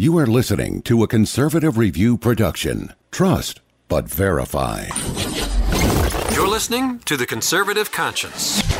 You are listening to a conservative review production. Trust, but verify. You're listening to The Conservative Conscience.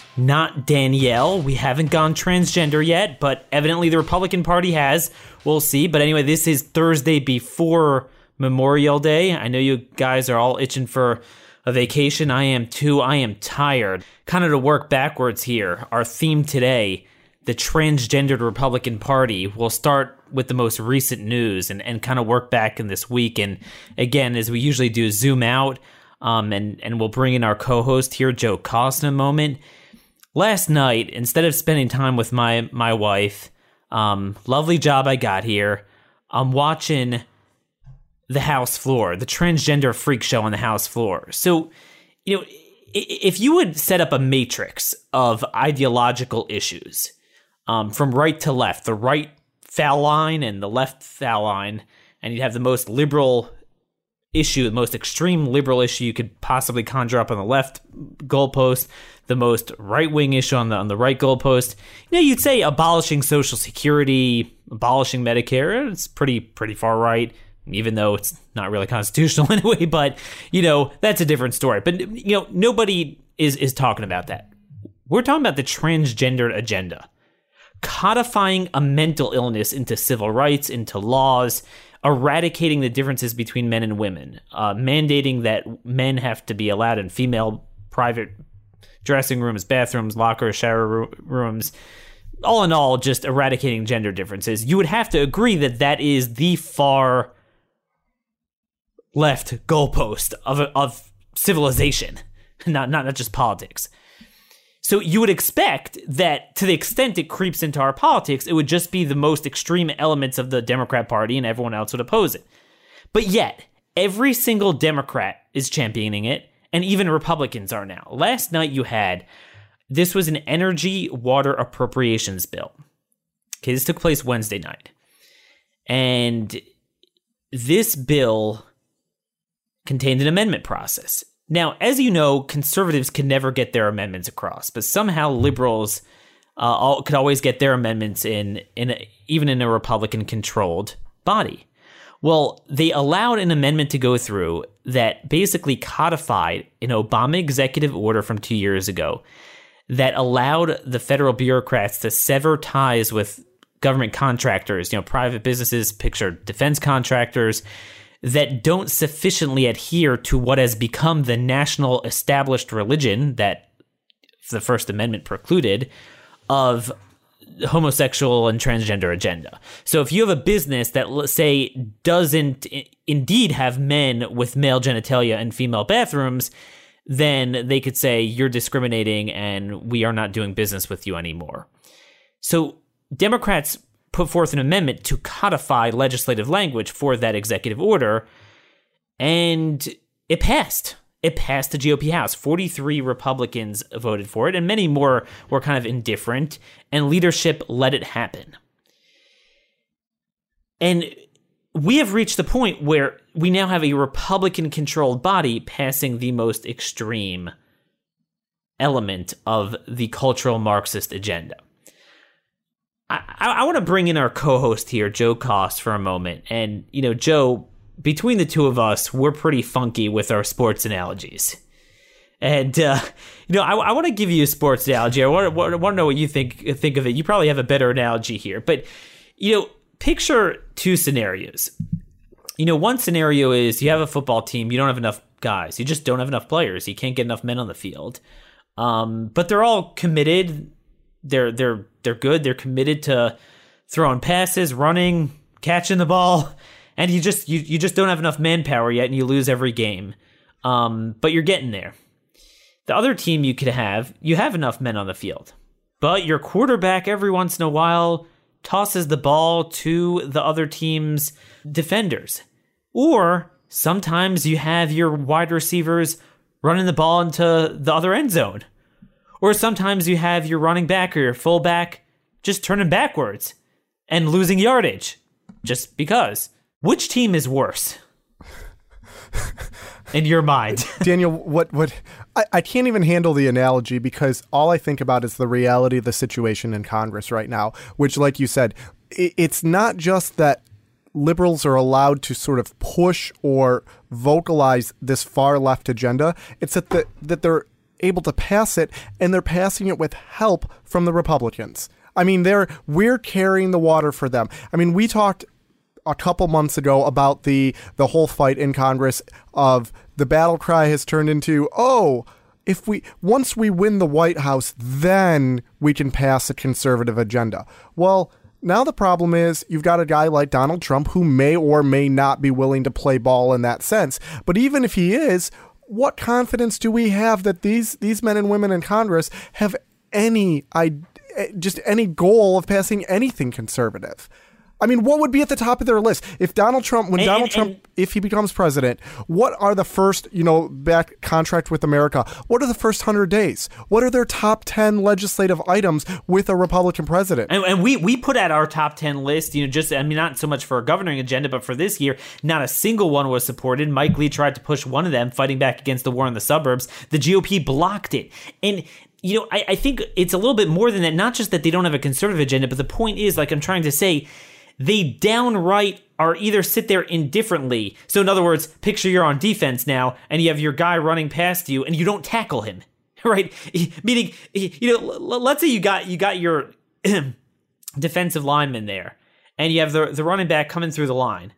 not Danielle. We haven't gone transgender yet, but evidently the Republican Party has. We'll see. But anyway, this is Thursday before Memorial Day. I know you guys are all itching for a vacation. I am too. I am tired. Kind of to work backwards here. Our theme today, the transgendered Republican Party. We'll start with the most recent news and, and kind of work back in this week. And again, as we usually do, zoom out. Um, and, and we'll bring in our co host here, Joe Koss, in a moment last night, instead of spending time with my my wife, um, lovely job I got here. I'm watching the house floor, the transgender freak show on the house floor. So, you know, if you would set up a matrix of ideological issues um, from right to left, the right foul line and the left foul line, and you'd have the most liberal issue, the most extreme liberal issue you could possibly conjure up on the left goalpost, the most right wing issue on the on the right goalpost. You know, you'd say abolishing Social Security, abolishing Medicare. It's pretty pretty far right, even though it's not really constitutional anyway. But you know, that's a different story. But you know, nobody is is talking about that. We're talking about the transgendered agenda, codifying a mental illness into civil rights, into laws eradicating the differences between men and women, uh, mandating that men have to be allowed in female private dressing rooms, bathrooms, lockers, shower rooms. All in all, just eradicating gender differences. You would have to agree that that is the far left goalpost of of civilization, not not not just politics. So you would expect that to the extent it creeps into our politics, it would just be the most extreme elements of the Democrat Party and everyone else would oppose it. But yet, every single Democrat is championing it, and even Republicans are now. Last night you had this was an energy water appropriations bill. Okay, this took place Wednesday night. And this bill contained an amendment process. Now, as you know, conservatives can never get their amendments across, but somehow liberals uh, all, could always get their amendments in, in a, even in a Republican-controlled body. Well, they allowed an amendment to go through that basically codified an Obama executive order from two years ago that allowed the federal bureaucrats to sever ties with government contractors, you know, private businesses, picture defense contractors, that don't sufficiently adhere to what has become the national established religion that the First Amendment precluded of homosexual and transgender agenda. So if you have a business that let's say doesn't indeed have men with male genitalia and female bathrooms, then they could say you're discriminating and we are not doing business with you anymore. So Democrats put forth an amendment to codify legislative language for that executive order, and it passed. It passed the GOP House. 43 Republicans voted for it, and many more were kind of indifferent, and leadership let it happen. And we have reached the point where we now have a Republican controlled body passing the most extreme element of the cultural Marxist agenda. I, I want to bring in our co-host here, Joe Koss, for a moment. And you know, Joe, between the two of us, we're pretty funky with our sports analogies. And uh, you know, I, I want to give you a sports analogy. I want, to know what you think think of it. You probably have a better analogy here, but you know, picture two scenarios. You know, one scenario is you have a football team, you don't have enough guys, you just don't have enough players, you can't get enough men on the field, um, but they're all committed they're they're they're good. They're committed to throwing passes, running, catching the ball, and you just you you just don't have enough manpower yet, and you lose every game. Um, but you're getting there. The other team you could have, you have enough men on the field, but your quarterback every once in a while tosses the ball to the other team's defenders. Or sometimes you have your wide receivers running the ball into the other end zone. Or sometimes you have your running back or your fullback just turning backwards and losing yardage just because. Which team is worse? In your mind. Daniel, what what I, I can't even handle the analogy because all I think about is the reality of the situation in Congress right now, which like you said, it, it's not just that liberals are allowed to sort of push or vocalize this far left agenda. It's that the, that they're able to pass it and they're passing it with help from the Republicans. I mean, they're we're carrying the water for them. I mean, we talked a couple months ago about the the whole fight in Congress of the battle cry has turned into oh if we once we win the White House then we can pass a conservative agenda. Well, now the problem is you've got a guy like Donald Trump who may or may not be willing to play ball in that sense. But even if he is, what confidence do we have that these these men and women in Congress have any eh, just any goal of passing anything conservative? I mean, what would be at the top of their list if Donald Trump, when And- Donald and- Trump, and- if he becomes president, what are the first, you know, back contract with America? What are the first hundred days? What are their top ten legislative items with a Republican president? And, and we we put out our top ten list. You know, just I mean, not so much for a governing agenda, but for this year, not a single one was supported. Mike Lee tried to push one of them, fighting back against the war in the suburbs. The GOP blocked it, and. You know, I, I think it's a little bit more than that. Not just that they don't have a conservative agenda, but the point is, like I'm trying to say, they downright are either sit there indifferently. So, in other words, picture you're on defense now, and you have your guy running past you, and you don't tackle him, right? Meaning, you know, let's say you got you got your defensive lineman there, and you have the the running back coming through the line,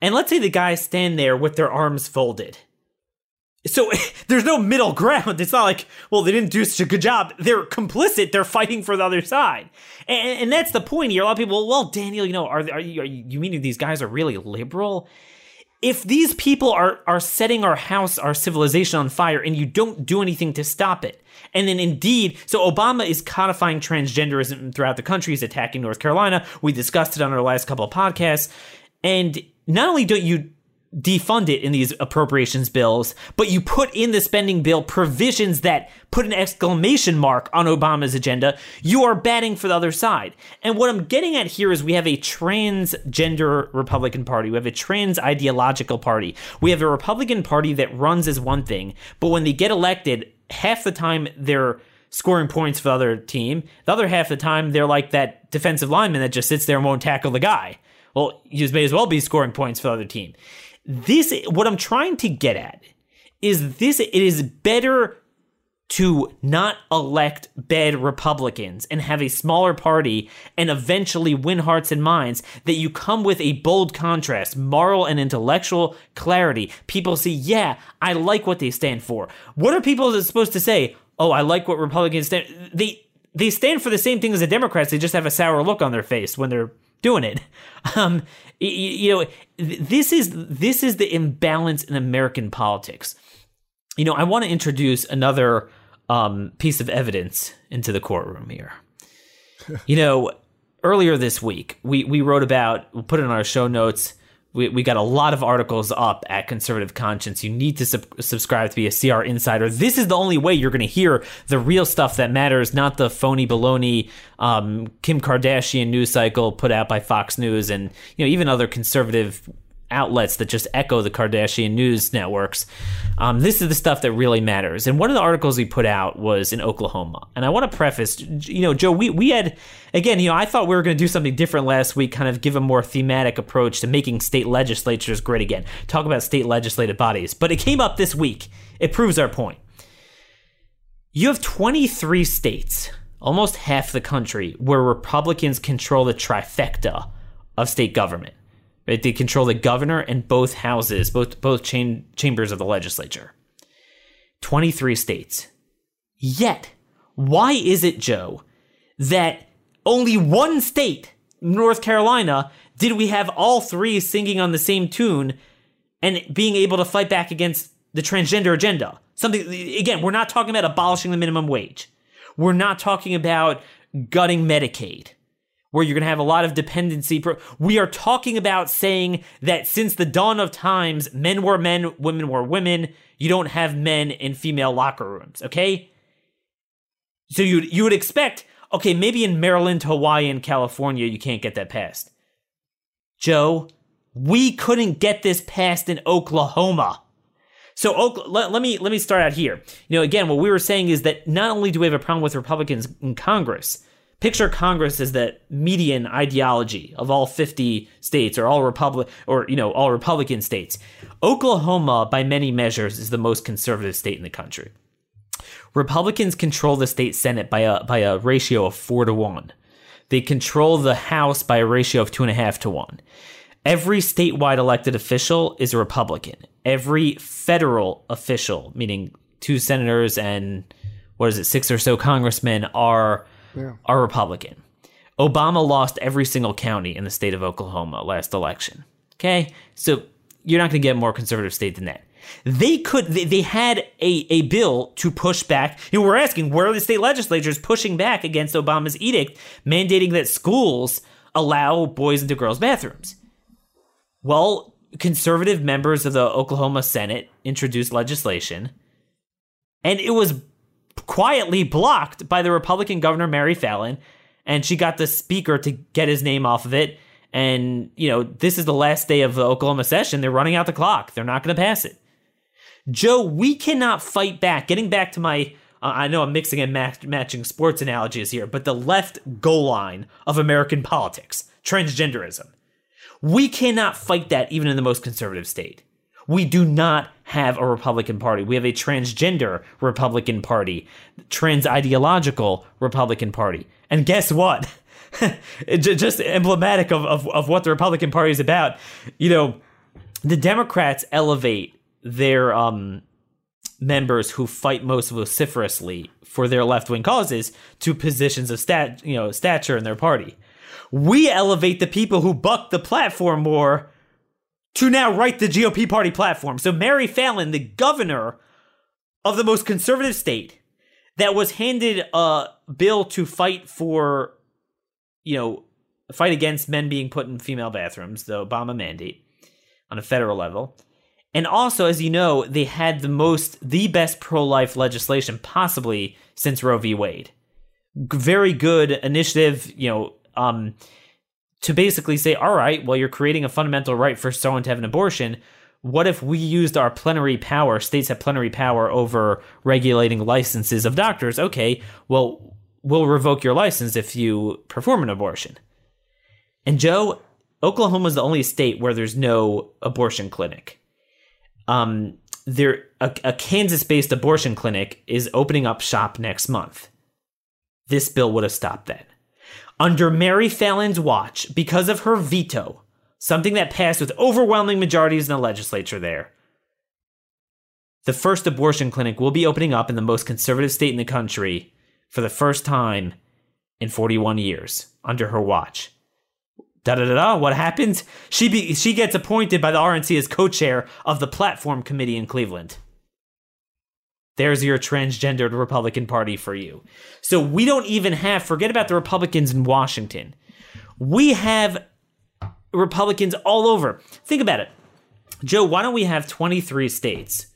and let's say the guys stand there with their arms folded. So there's no middle ground. It's not like, well, they didn't do such a good job. They're complicit. They're fighting for the other side, and, and that's the point here. A lot of people, well, Daniel, you know, are are you, are you meaning these guys are really liberal? If these people are are setting our house, our civilization on fire, and you don't do anything to stop it, and then indeed, so Obama is codifying transgenderism throughout the country. He's attacking North Carolina. We discussed it on our last couple of podcasts, and not only don't you defund it in these appropriations bills, but you put in the spending bill provisions that put an exclamation mark on Obama's agenda, you are batting for the other side. And what I'm getting at here is we have a transgender Republican Party, we have a trans ideological party, we have a Republican Party that runs as one thing, but when they get elected, half the time they're scoring points for the other team. The other half of the time, they're like that defensive lineman that just sits there and won't tackle the guy. Well, you may as well be scoring points for the other team. This, what I'm trying to get at is this, it is better to not elect bad Republicans and have a smaller party and eventually win hearts and minds that you come with a bold contrast, moral and intellectual clarity. People see, yeah, I like what they stand for. What are people supposed to say? Oh, I like what Republicans stand. They they stand for the same thing as the Democrats. They just have a sour look on their face when they're doing it. Um, you, you know, this is this is the imbalance in American politics. You know, I want to introduce another um, piece of evidence into the courtroom here. you know, earlier this week, we, we wrote about, we put it in our show notes. We, we got a lot of articles up at Conservative Conscience. You need to sub- subscribe to be a CR insider. This is the only way you're going to hear the real stuff that matters, not the phony baloney um, Kim Kardashian news cycle put out by Fox News and you know even other conservative outlets that just echo the Kardashian news networks. Um, this is the stuff that really matters. And one of the articles we put out was in Oklahoma. And I want to preface, you know, Joe, we, we had, again, you know, I thought we were going to do something different last week, kind of give a more thematic approach to making state legislatures great again, talk about state legislative bodies. But it came up this week. It proves our point. You have 23 states, almost half the country, where Republicans control the trifecta of state government. Right? They control the governor and both houses, both both cham- chambers of the legislature. 23 states. Yet, why is it, Joe, that only one state, North Carolina, did we have all three singing on the same tune and being able to fight back against the transgender agenda? Something again, we're not talking about abolishing the minimum wage. We're not talking about gutting Medicaid. Where you're going to have a lot of dependency. We are talking about saying that since the dawn of times, men were men, women were women. You don't have men in female locker rooms, okay? So you you would expect, okay, maybe in Maryland, Hawaii, and California, you can't get that passed. Joe, we couldn't get this passed in Oklahoma. So let, let, me let me start out here. You know, again, what we were saying is that not only do we have a problem with Republicans in Congress, picture Congress as the median ideology of all 50 states or all Republic or you know all Republican states. Oklahoma, by many measures, is the most conservative state in the country. Republicans control the state senate by a by a ratio of four to one. They control the House by a ratio of two and a half to one. Every statewide elected official is a Republican. Every federal official, meaning two senators and what is it, six or so congressmen, are yeah. are Republican. Obama lost every single county in the state of Oklahoma last election. Okay, so you're not going to get a more conservative state than that. They could, they, they had a, a bill to push back. You know, we're asking where are the state legislatures pushing back against Obama's edict mandating that schools allow boys into girls' bathrooms. Well, conservative members of the Oklahoma Senate introduced legislation, and it was quietly blocked by the Republican governor, Mary Fallin, and she got the speaker to get his name off of it. And, you know, this is the last day of the Oklahoma session. They're running out the clock. They're not going to pass it. Joe, we cannot fight back. Getting back to my, uh, I know I'm mixing and match- matching sports analogies here, but the left goal line of American politics, transgenderism. We cannot fight that even in the most conservative state. We do not have a Republican Party. We have a transgender Republican Party, trans ideological Republican Party. And guess what? just emblematic of, of, of what the Republican Party is about. You know, the Democrats elevate their um, members who fight most vociferously for their left wing causes to positions of stat, you know, stature in their party. We elevate the people who buck the platform more to now write the GOP party platform. So Mary Fallin, the governor of the most conservative state, that was handed a bill to fight for, you know, fight against men being put in female bathrooms, the Obama mandate on a federal level. And also, as you know, they had the most, the best pro life legislation possibly since Roe v. Wade. Very good initiative, you know, um, to basically say, all right, well, you're creating a fundamental right for someone to have an abortion. What if we used our plenary power? States have plenary power over regulating licenses of doctors. Okay, well, we'll revoke your license if you perform an abortion. And Joe, Oklahoma is the only state where there's no abortion clinic. Um, there, a, a Kansas-based abortion clinic is opening up shop next month. This bill would have stopped that. Under Mary Fallin's watch, because of her veto, something that passed with overwhelming majorities in the legislature there, the first abortion clinic will be opening up in the most conservative state in the country for the first time in 41 years under her watch. Da da da da. What happens? She be, she gets appointed by the RNC as co-chair of the platform committee in Cleveland. There's your transgendered Republican Party for you. So we don't even have, forget about the Republicans in Washington. We have Republicans all over. Think about it. Joe, why don't we have 23 states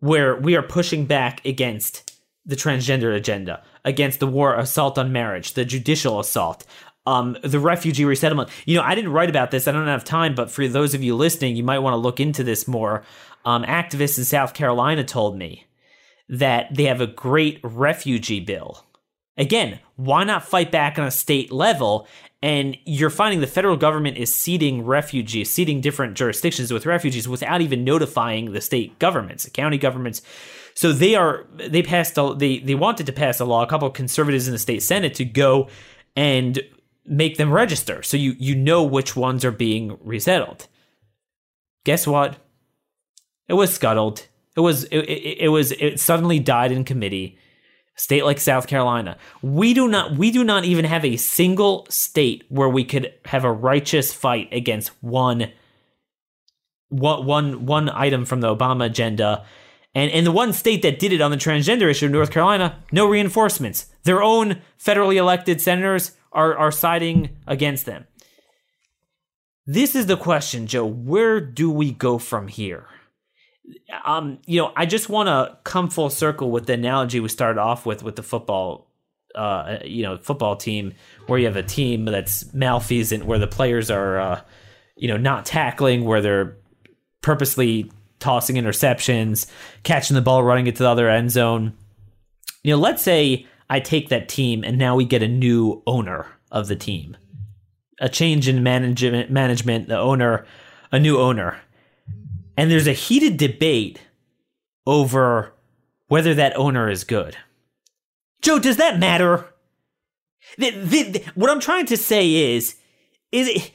where we are pushing back against the transgender agenda, against the war assault on marriage, the judicial assault, um, the refugee resettlement. You know, I didn't write about this. I don't have time, but for those of you listening, you might want to look into this more. Um, activists in South Carolina told me that they have a great refugee bill. Again, why not fight back on a state level? And you're finding the federal government is seating refugees, seating different jurisdictions with refugees without even notifying the state governments, the county governments. So they are they passed a, they they wanted to pass a law. A couple of conservatives in the state senate to go and make them register, so you you know which ones are being resettled. Guess what? It was scuttled. It was it, it, it was it suddenly died in committee. State like South Carolina, we do not we do not even have a single state where we could have a righteous fight against one one one one item from the Obama agenda. And and the one state that did it on the transgender issue, North Carolina, no reinforcements. Their own federally elected senators are are siding against them. This is the question, Joe. Where do we go from here? Um, you know, I just want to come full circle with the analogy we started off with with the football, uh, you know, football team where you have a team that's malfeasant, where the players are, uh, you know, not tackling, where they're purposely tossing interceptions, catching the ball, running it to the other end zone. You know, let's say I take that team and now we get a new owner of the team a change in management, management, the owner, a new owner, and there's a heated debate over whether that owner is good. Joe, does that matter? The, the, the, what I'm trying to say is, is it,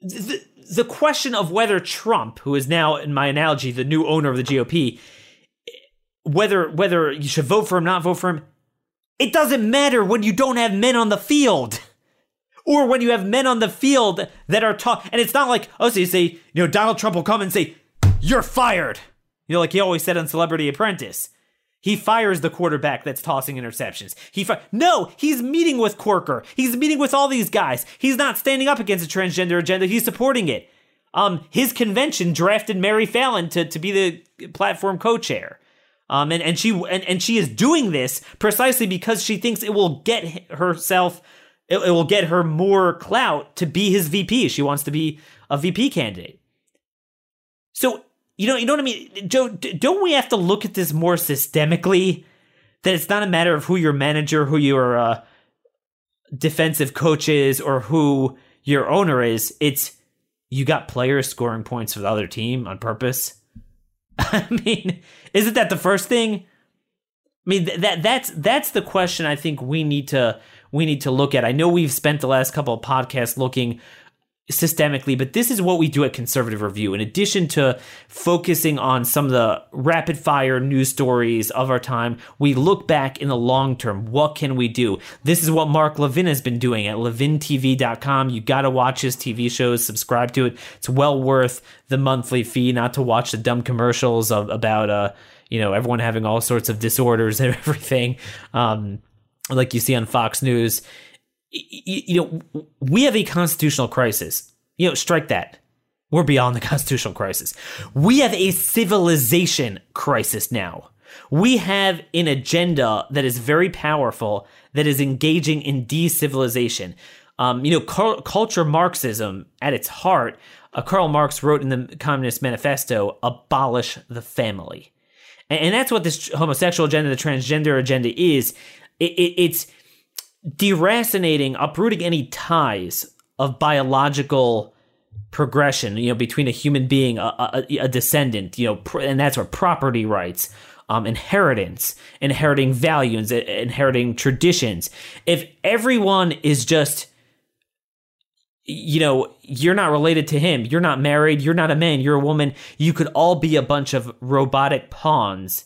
the, the question of whether Trump, who is now, in my analogy, the new owner of the GOP, whether whether you should vote for him, not vote for him, it doesn't matter when you don't have men on the field or when you have men on the field that are taught. And it's not like, oh, so you say, you know, Donald Trump will come and say, you're fired. You know, like he always said on Celebrity Apprentice. He fires the quarterback that's tossing interceptions. He fi- no, he's meeting with Corker. He's meeting with all these guys. He's not standing up against the transgender agenda. He's supporting it. Um, his convention drafted Mary Fallin to, to be the platform co-chair. Um, and, and she and, and she is doing this precisely because she thinks it will get herself it, it will get her more clout to be his VP. She wants to be a VP candidate. So you know, you know what I mean, Joe. Don't we have to look at this more systemically? That it's not a matter of who your manager, who your uh, defensive coach is, or who your owner is. It's you got players scoring points for the other team on purpose. I mean, isn't that the first thing? I mean, that that's that's the question I think we need to we need to look at. I know we've spent the last couple of podcasts looking systemically, but this is what we do at Conservative Review. In addition to focusing on some of the rapid fire news stories of our time, we look back in the long term. What can we do? This is what Mark Levin has been doing at levintv.com. You got to watch his TV shows, subscribe to it. It's well worth the monthly fee, not to watch the dumb commercials of, about, uh, you know, everyone having all sorts of disorders and everything. Um, like you see on Fox News. You know, we have a constitutional crisis. You know, strike that. We're beyond the constitutional crisis. We have a civilization crisis now. We have an agenda that is very powerful that is engaging in decivilization. Um, you know, culture Marxism at its heart, uh, Karl Marx wrote in the Communist Manifesto, abolish the family. And, and that's what this homosexual agenda, the transgender agenda is. It, it, it's deracinating, uprooting any ties of biological progression, you know, between a human being, a, a, a descendant, you know, and that's where property rights, um, inheritance, inheriting values, inheriting traditions. If everyone is just, you know, you're not related to him, you're not married, you're not a man, you're a woman, you could all be a bunch of robotic pawns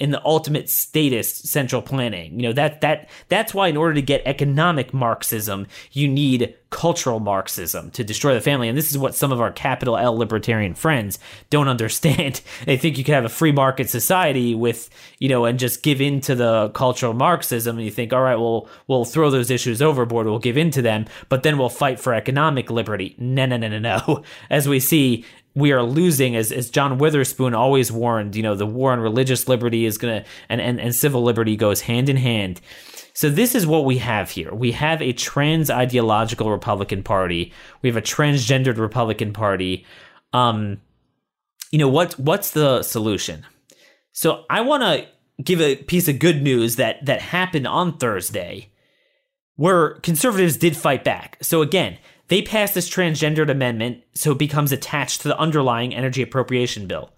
in the ultimate statist central planning. You know, that that that's why in order to get economic Marxism, you need cultural Marxism to destroy the family. And this is what some of our capital L libertarian friends don't understand. they think you can have a free market society with, you know, and just give in to the cultural Marxism and you think, all right, well, we'll throw those issues overboard, we'll give in to them, but then we'll fight for economic liberty. No, no, no, no, no. As we see, we are losing as, as John Witherspoon always warned, you know, the war on religious liberty is going to, and, and, and civil liberty goes hand in hand. So this is what we have here. We have a trans ideological Republican Party. We have a transgendered Republican Party. Um, you know what? What's the solution? So I want to give a piece of good news that that happened on Thursday, where conservatives did fight back. So again, they passed this transgendered amendment so it becomes attached to the underlying energy appropriation bill.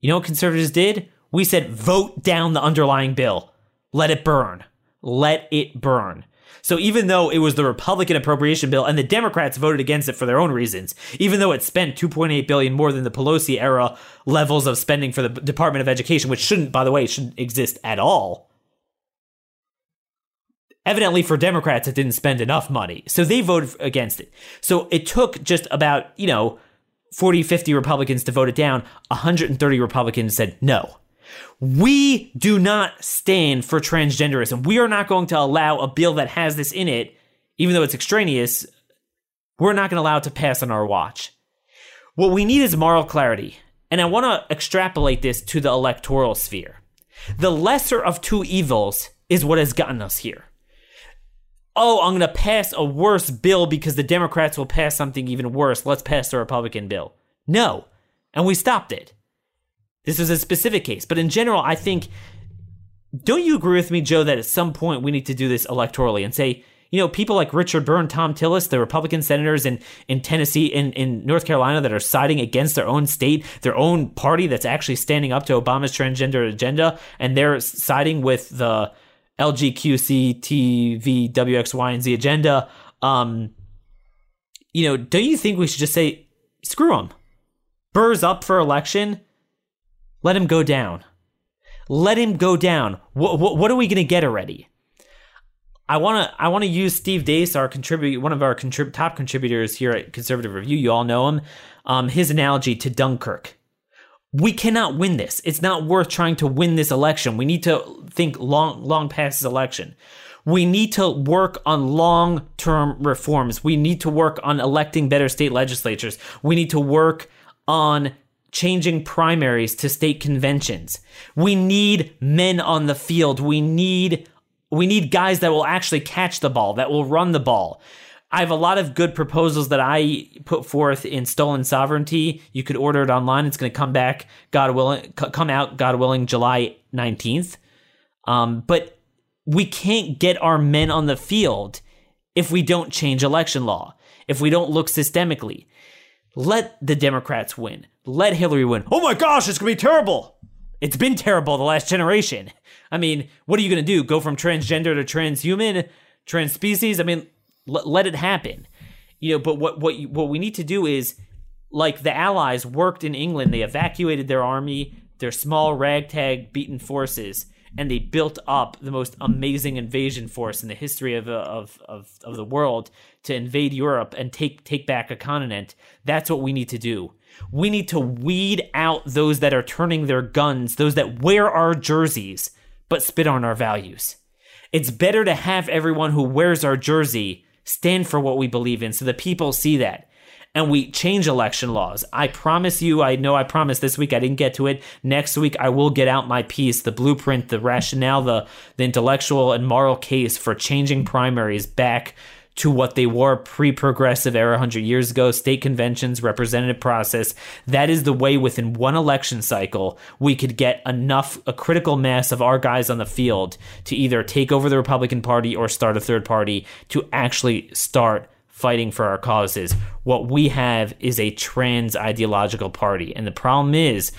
You know what conservatives did? We said vote down the underlying bill. Let it burn. Let it burn. So even though it was the Republican appropriation bill and the Democrats voted against it for their own reasons, even though it spent 2.8 billion more than the Pelosi era levels of spending for the Department of Education, which shouldn't by the way shouldn't exist at all evidently for Democrats, it didn't spend enough money. So they voted against it. So it took just about, you know, 40, 50 Republicans to vote it down. 130 Republicans said no. We do not stand for transgenderism. We are not going to allow a bill that has this in it, even though it's extraneous, we're not going to allow it to pass on our watch. What we need is moral clarity. And I want to extrapolate this to the electoral sphere. The lesser of two evils is what has gotten us here. Oh, I'm going to pass a worse bill because the Democrats will pass something even worse. Let's pass the Republican bill. No. And we stopped it. This was a specific case. But in general, I think, don't you agree with me, Joe, that at some point we need to do this electorally and say, you know, people like Richard Burr Thom Tillis, the Republican senators in, in Tennessee, in, in North Carolina that are siding against their own state, their own party that's actually standing up to Obama's transgender agenda, and they're siding with the LGQC, TV, WX, Y, and Z agenda. Um, you know, don't you think we should just say, screw him? Burr's up for election. Let him go down. Let him go down. What, what, what are we going to get already? I want to I want to use Steve Deace, our contribute one of our contrib- top contributors here at Conservative Review. You all know him. Um, his analogy to Dunkirk. We cannot win this. It's not worth trying to win this election. We need to think long long past this election. We need to work on long term reforms. We need to work on electing better state legislatures. We need to work on changing primaries to state conventions. We need men on the field. We need we need guys that will actually catch the ball, that will run the ball. I have a lot of good proposals that I put forth in Stolen Sovereignty. You could order it online. It's going to come back, God willing, come out, God willing, July 19th. Um, but we can't get our men on the field if we don't change election law, if we don't look systemically. Let the Democrats win. Let Hillary win. Oh my gosh, it's going to be terrible. It's been terrible the last generation. I mean, what are you going to do? Go from transgender to transhuman, trans species? I mean, l- let it happen. You know, but what what what we need to do is like the Allies worked in England. They evacuated their army, their small ragtag beaten forces, and they built up the most amazing invasion force in the history of, of, of, of the world to invade Europe and take take back a continent. That's what we need to do. We need to weed out those that are turning their guns, those that wear our jerseys but spit on our values. It's better to have everyone who wears our jersey stand for what we believe in so the people see that. And we change election laws. I promise you, I know I promised this week, I didn't get to it. Next week, I will get out my piece, the blueprint, the rationale, the, the intellectual and moral case for changing primaries back to what they were pre progressive era 100 years ago state conventions, representative process. That is the way within one election cycle we could get enough, a critical mass of our guys on the field to either take over the Republican Party or start a third party to actually start fighting for our causes. What we have is a trans ideological party. And the problem is,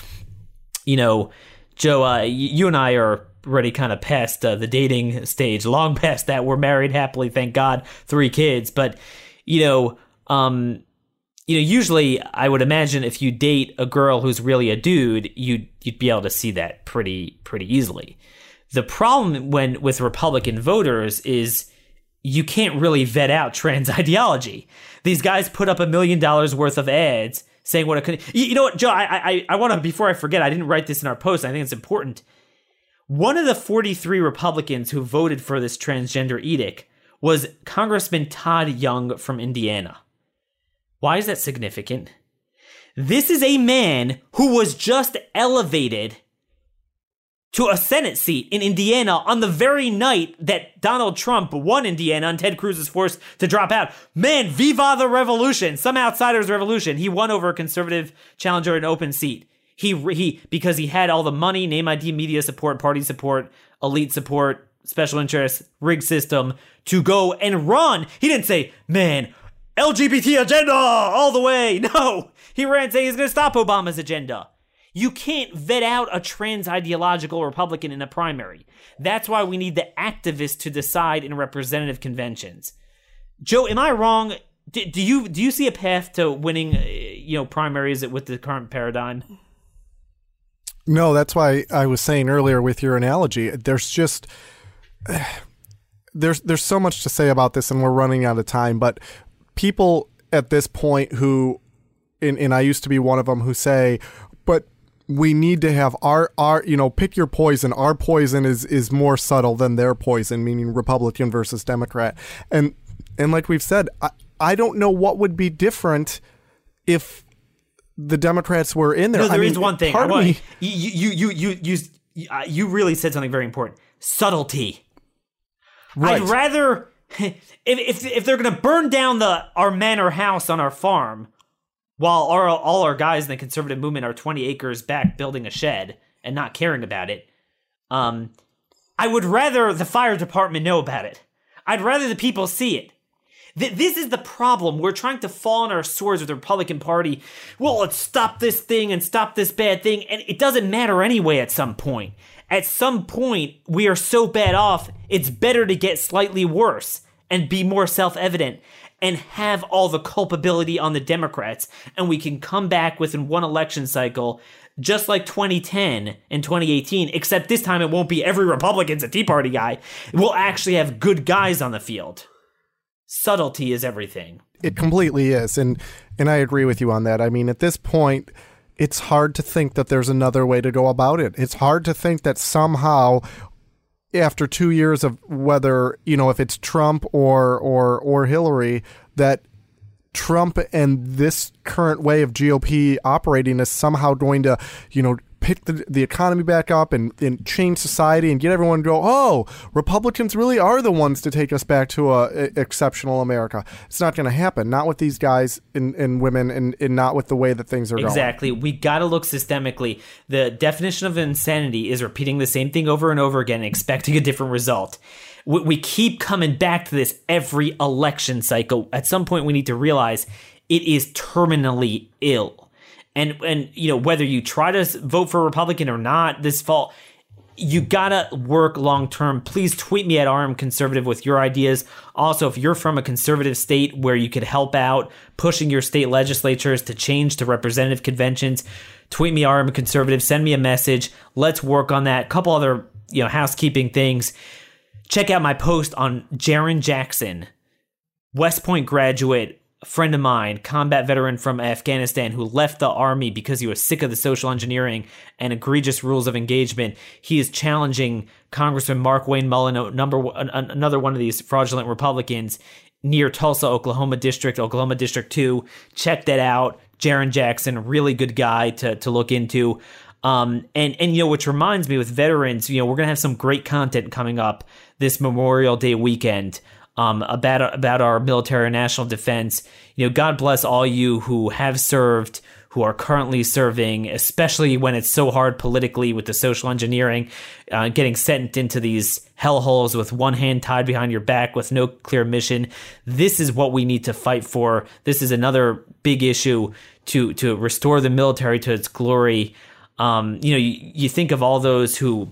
you know, Joe, uh, you and I are already kind of past uh, the dating stage, long past that. We're married happily, thank God, three kids. But you know, um, you know, usually I would imagine if you date a girl who's really a dude, you'd you'd be able to see that pretty pretty easily. The problem when with Republican voters is you can't really vet out trans ideology. These guys put up a million dollars worth of ads saying what it could. You know what, Joe? I I, I want to before I forget. I didn't write this in our post. I think it's important one of the 43 Republicans who voted for this transgender edict was Congressman Todd Young from Indiana. Why is that significant? This is a man who was just elevated to a Senate seat in Indiana on the very night that Donald Trump won Indiana and Ted Cruz was forced to drop out. Man, viva the revolution! Some outsiders' revolution. He won over a conservative challenger in an open seat. He he because he had all the money, name ID, media support, party support, elite support, special interest, rig system to go and run. He didn't say, "Man, LGBT agenda all the way." No, he ran saying he's going to stop Obama's agenda. You can't vet out a trans ideological Republican in a primary. That's why we need the activists to decide in representative conventions. Joe, am I wrong? Do, do you do you see a path to winning, uh, you know, primaries with the current paradigm? No, that's why I was saying earlier with your analogy. There's just there's there's so much to say about this, and we're running out of time. But people at this point who, and, and I used to be one of them, who say, but we need to have our our you know pick your poison our poison is is more subtle than their poison meaning republican versus democrat and and like we've said i i don't know what would be different if the democrats were in there No, there I is one thing. Part of me- you, you, you, you, you, you really said something very important. Subtlety. right I'd rather if if if they're gonna burn down the our manor house on our farm, while our, all our guys in the conservative movement are twenty acres back building a shed and not caring about it, um, I would rather the fire department know about it. I'd rather the people see it. Th- this is the problem. We're trying to fall on our swords with the Republican Party. Well, let's stop this thing and stop this bad thing. And it doesn't matter anyway at some point. At some point, we are so bad off, it's better to get slightly worse and be more self evident and have all the culpability on the Democrats. And we can come back within one election cycle, just like 2010 and 2018, except this time it won't be every Republican's a Tea Party guy. We'll actually have good guys on the field subtlety is everything. It completely is, and and I agree with you on that. I mean, at this point, it's hard to think that there's another way to go about it. It's hard to think that somehow, after two years of whether you know if it's Trump or or or Hillary, that Trump and this current way of GOP operating is somehow going to you know pick the, the economy back up and, and change society and get everyone to go, oh, Republicans really are the ones to take us back to a, a exceptional America. It's not going to happen. Not with these guys and, and women and, and not with the way that things are going. Exactly. We got to look systemically. The definition of insanity is repeating the same thing over and over again and expecting a different result. We, we keep coming back to this every election cycle. At some point, we need to realize it is terminally ill. And and you know whether you try to vote for Republican or not this fall, you gotta work long term. Please tweet me at RM Conservative with your ideas. Also, if you're from a conservative state where you could help out pushing your state legislatures to change to representative conventions, tweet me RM Conservative. Send me a message. Let's work on that. couple other you know housekeeping things. Check out my post on Jarrin Jackson, West Point graduate, a friend of mine, combat veteran from Afghanistan who left the army because he was sick of the social engineering and egregious rules of engagement. He is challenging Congressman Markwayne Mullin, number another one of these fraudulent Republicans near Tulsa, Oklahoma District, Oklahoma District 2. Check that out. Jarrin Jackson, really good guy to, to look into. Um, and, and, you know, which reminds me with veterans, you know, we're to have some great content coming up this Memorial Day weekend um, about about our military and national defense. You know, God bless all you who have served, who are currently serving, especially when it's so hard politically with the social engineering, uh, getting sent into these hellholes with one hand tied behind your back with no clear mission. This is what we need to fight for. This is another big issue to to restore the military to its glory. Um, you know, you, you think of all those who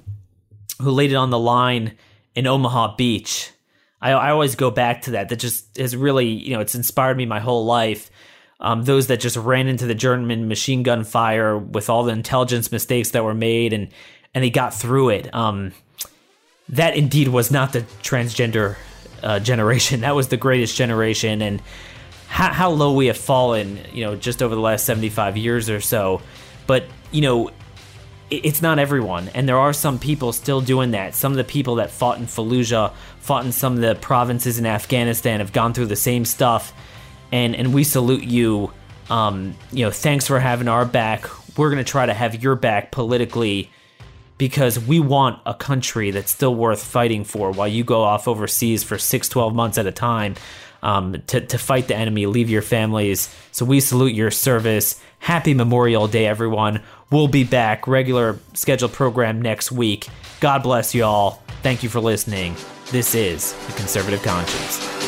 who laid it on the line in Omaha Beach I, I always go back to that. That just has really, you know, it's inspired me my whole life. Um, those that just ran into the German machine gun fire with all the intelligence mistakes that were made and and they got through it. Um, that indeed was not the transgender uh, generation. That was the greatest generation, and how, how low we have fallen, you know, just over the last seventy five years or so. But you know, it's not everyone, and there are some people still doing that. Some of the people that fought in Fallujah, fought in some of the provinces in Afghanistan, have gone through the same stuff, and and we salute you. Um, you know, thanks for having our back. We're gonna try to have your back politically because we want a country that's still worth fighting for while you go off overseas for six, 12 months at a time um, to, to fight the enemy, leave your families. So we salute your service. Happy Memorial Day, everyone. We'll be back, regular scheduled program next week. God bless you all. Thank you for listening. This is The Conservative Conscience.